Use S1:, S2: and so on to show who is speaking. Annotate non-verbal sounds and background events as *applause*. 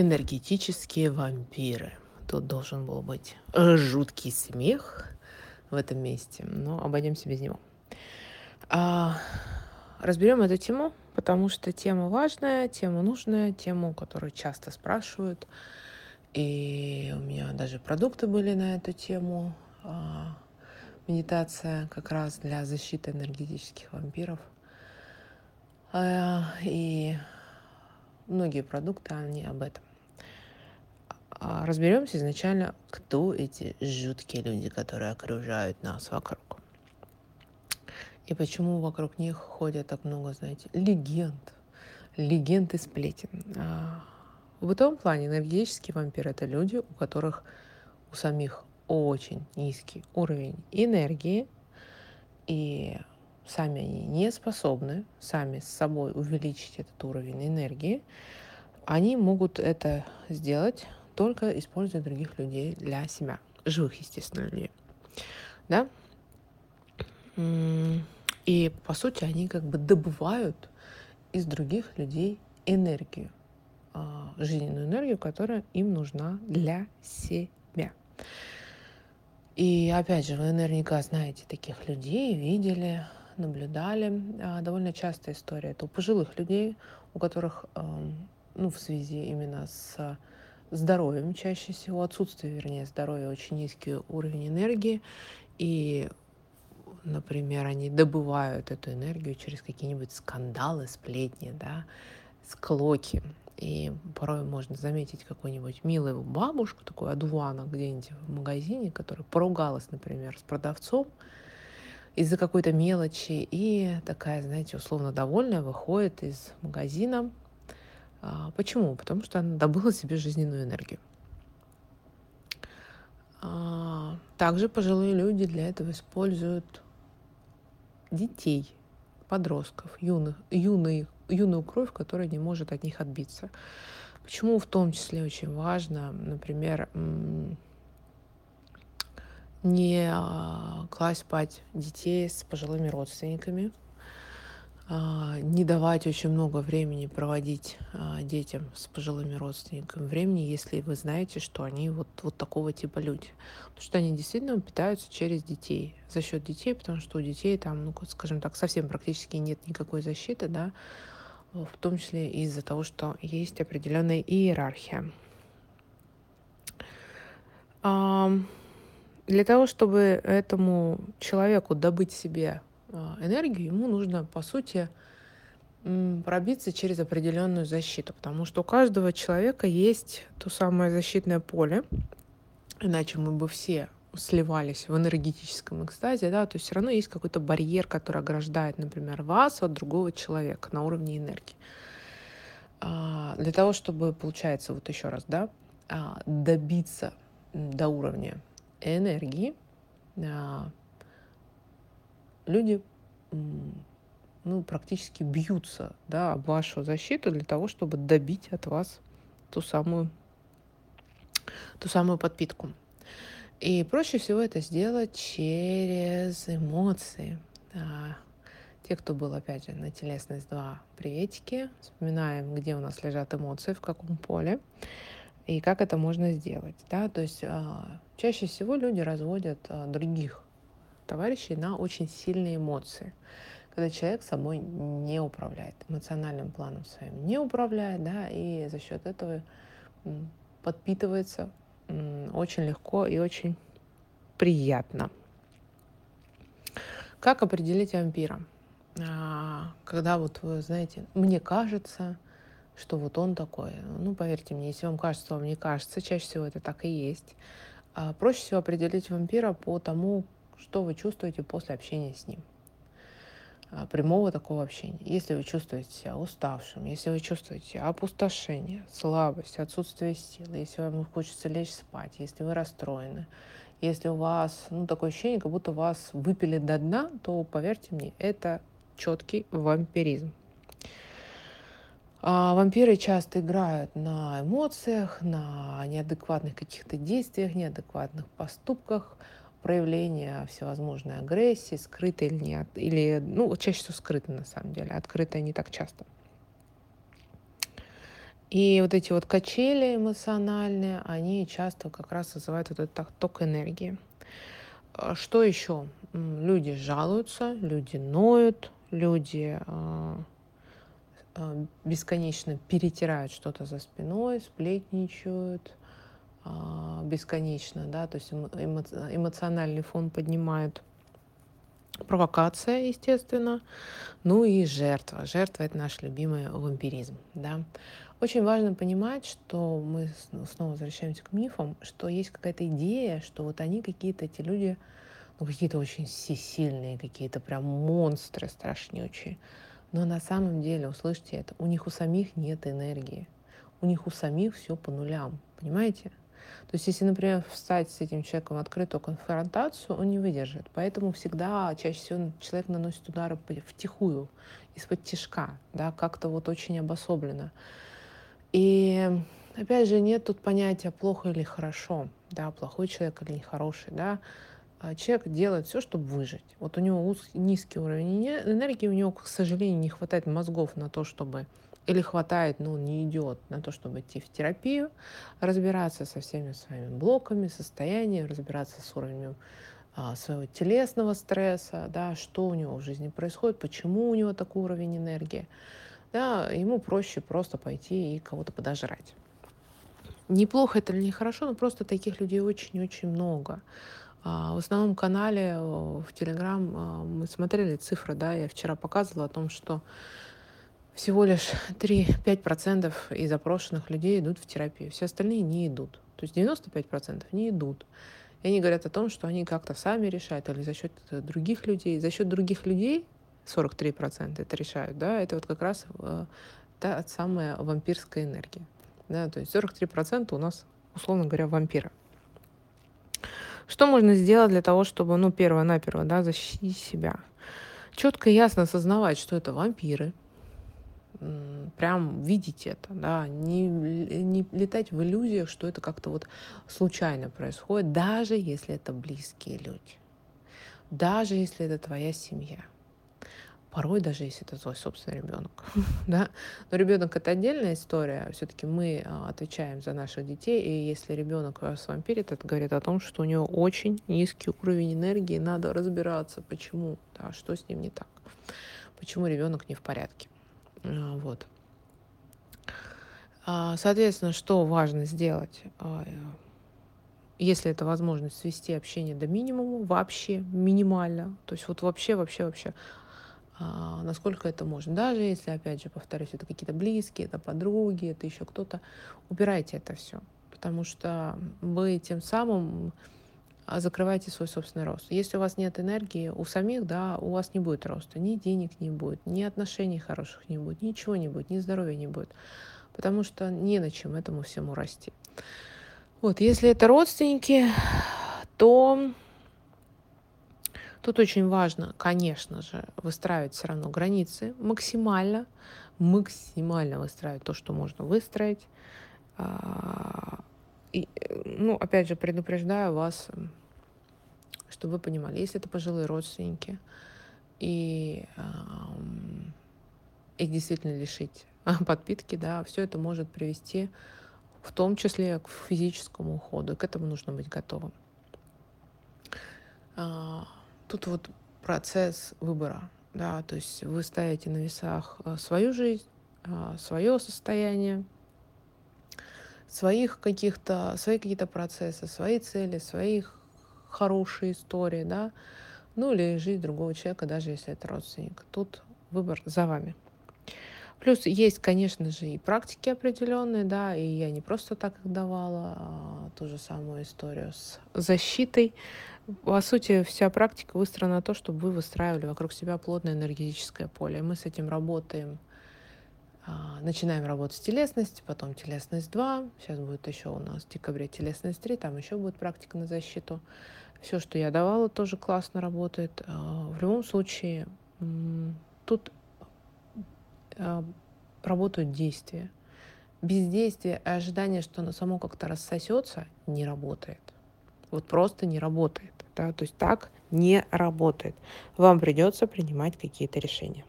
S1: Энергетические вампиры. Тут должен был быть жуткий смех в этом месте, но обойдемся без него. А, разберем эту тему, потому что тема важная, тема нужная, тему, которую часто спрашивают. И у меня даже продукты были на эту тему. А, медитация как раз для защиты энергетических вампиров. А, и многие продукты, они об этом. А, разберемся изначально, кто эти жуткие люди, которые окружают нас вокруг. И почему вокруг них ходят так много, знаете, легенд, легенд и сплетен. А, в бытовом плане энергетические вампиры — это люди, у которых у самих очень низкий уровень энергии, и сами они не способны сами с собой увеличить этот уровень энергии, они могут это сделать только используя других людей для себя. Живых, естественно, людей. Да? И, по сути, они как бы добывают из других людей энергию, а, жизненную энергию, которая им нужна для себя. И опять же, вы наверняка знаете таких людей, видели, наблюдали. А, довольно частая история. Это у пожилых людей, у которых ну, в связи именно с здоровьем чаще всего, отсутствие, вернее, здоровья, очень низкий уровень энергии. И, например, они добывают эту энергию через какие-нибудь скандалы, сплетни, да, склоки. И порой можно заметить какую-нибудь милую бабушку, такую одувана где-нибудь в магазине, которая поругалась, например, с продавцом из-за какой-то мелочи. И такая, знаете, условно довольная выходит из магазина, почему? Потому что она добыла себе жизненную энергию. А, также пожилые люди для этого используют детей, подростков, юных, юных, юную кровь, которая не может от них отбиться. Почему в том числе очень важно, например, не а, класть спать детей с пожилыми родственниками, а, не давать очень много времени проводить а, детям с пожилыми родственниками времени, если вы знаете, что они вот, вот такого типа люди. Потому что они действительно питаются через детей, за счет детей, потому что у детей там, ну, скажем так, совсем практически нет никакой защиты, да, в том числе из-за того, что есть определенная иерархия. Для того, чтобы этому человеку добыть себе а, энергию, ему нужно, по сути, пробиться через определенную защиту, потому что у каждого человека есть то самое защитное поле, иначе мы бы все сливались в энергетическом экстазе, да, то есть все равно есть какой-то барьер, который ограждает, например, вас от другого человека на уровне энергии. А, для того, чтобы, получается, вот еще раз, да, а, добиться до уровня энергии, люди ну, практически бьются да, об вашу защиту для того, чтобы добить от вас ту самую, ту самую подпитку. И проще всего это сделать через эмоции. Да. Те, кто был, опять же, на телесность 2, приветики. Вспоминаем, где у нас лежат эмоции, в каком поле и как это можно сделать. Да? То есть а, чаще всего люди разводят а, других товарищей на очень сильные эмоции. Когда человек собой не управляет, эмоциональным планом своим не управляет, да, и за счет этого подпитывается очень легко и очень приятно. Как определить вампира? А, когда вот вы знаете, мне кажется, что вот он такой. Ну, поверьте мне, если вам кажется, вам не кажется, чаще всего это так и есть. А проще всего определить вампира по тому, что вы чувствуете после общения с ним. А, прямого такого общения. Если вы чувствуете себя уставшим, если вы чувствуете опустошение, слабость, отсутствие сил, если вам хочется лечь спать, если вы расстроены, если у вас ну, такое ощущение, как будто вас выпили до дна, то, поверьте мне, это четкий вампиризм. А вампиры часто играют на эмоциях, на неадекватных каких-то действиях, неадекватных поступках, проявление всевозможной агрессии, скрытой или нет, или, ну, чаще всего скрытой на самом деле, открытая не так часто. И вот эти вот качели эмоциональные, они часто как раз вызывают вот этот ток энергии. А что еще? Люди жалуются, люди ноют, люди э, э, бесконечно перетирают что-то за спиной, сплетничают бесконечно, да, то есть эмо эмоциональный фон поднимают. Провокация, естественно. Ну и жертва. Жертва — это наш любимый вампиризм, да. Очень важно понимать, что мы снова возвращаемся к мифам, что есть какая-то идея, что вот они какие-то, эти люди, ну, какие-то очень всесильные, какие-то прям монстры страшнючие. Но на самом деле, услышьте это, у них у самих нет энергии. У них у самих все по нулям, понимаете? То есть, если, например, встать с этим человеком в открытую конфронтацию, он не выдержит. Поэтому всегда чаще всего человек наносит удары втихую, из-под тяжка, да, как-то вот очень обособленно. И опять же, нет тут понятия плохо или хорошо, да, плохой человек или нехороший, да. А человек делает все, чтобы выжить. Вот у него низкий уровень энергии, у него, к сожалению, не хватает мозгов на то, чтобы или хватает, но он не идет на то, чтобы идти в терапию, разбираться со всеми своими блоками, состоянием, разбираться с уровнем а, своего телесного стресса, да, что у него в жизни происходит, почему у него такой уровень энергии да, ему проще просто пойти и кого-то подожрать. Неплохо это или нехорошо, но просто таких людей очень-очень много. А, в основном канале в Телеграм а, мы смотрели цифры, да, я вчера показывала о том, что всего лишь 3-5% из опрошенных людей идут в терапию, все остальные не идут. То есть 95% не идут. И они говорят о том, что они как-то сами решают или за счет других людей. За счет других людей 43% это решают, да, это вот как раз э, та самая вампирская энергия. Да, то есть 43% у нас, условно говоря, вампира. Что можно сделать для того, чтобы, ну, перво-наперво, да, защитить себя? Четко и ясно осознавать, что это вампиры, прям видеть это, да, не, не летать в иллюзиях, что это как-то вот случайно происходит, даже если это близкие люди, даже если это твоя семья порой даже если это твой собственный ребенок, *laughs* да, но ребенок это отдельная история, все-таки мы а, отвечаем за наших детей, и если ребенок вас вампирит, это говорит о том, что у него очень низкий уровень энергии, надо разбираться, почему, да, что с ним не так, почему ребенок не в порядке, вот. А, соответственно, что важно сделать? Если это возможность свести общение до минимума, вообще минимально, то есть вот вообще, вообще, вообще а, насколько это можно. Даже если, опять же, повторюсь, это какие-то близкие, это подруги, это еще кто-то, убирайте это все, потому что вы тем самым а, закрываете свой собственный рост. Если у вас нет энергии, у самих, да, у вас не будет роста, ни денег не будет, ни отношений хороших не будет, ничего не будет, ни здоровья не будет, потому что не на чем этому всему расти. Вот, если это родственники, то Тут очень важно, конечно же, выстраивать все равно границы максимально, максимально выстраивать то, что можно выстроить. А, и, ну, опять же, предупреждаю вас, чтобы вы понимали, если это пожилые родственники, и их действительно лишить *laughs* подпитки, да, все это может привести в том числе к физическому уходу, к этому нужно быть готовым. А, тут вот процесс выбора, да, то есть вы ставите на весах э, свою жизнь, э, свое состояние, своих каких-то, свои какие-то процессы, свои цели, свои хорошие истории, да, ну или жизнь другого человека, даже если это родственник. Тут выбор за вами. Плюс есть, конечно же, и практики определенные, да, и я не просто так их давала, а ту же самую историю с защитой. По сути, вся практика выстроена на то, чтобы вы выстраивали вокруг себя плотное энергетическое поле. Мы с этим работаем. А, начинаем работать с телесностью, потом телесность 2. Сейчас будет еще у нас в декабре телесность 3, там еще будет практика на защиту. Все, что я давала, тоже классно работает. А, в любом случае, тут а, работают действия. Бездействие и ожидание, что оно само как-то рассосется, не работает. Вот просто не работает. Да? То есть так не работает. Вам придется принимать какие-то решения.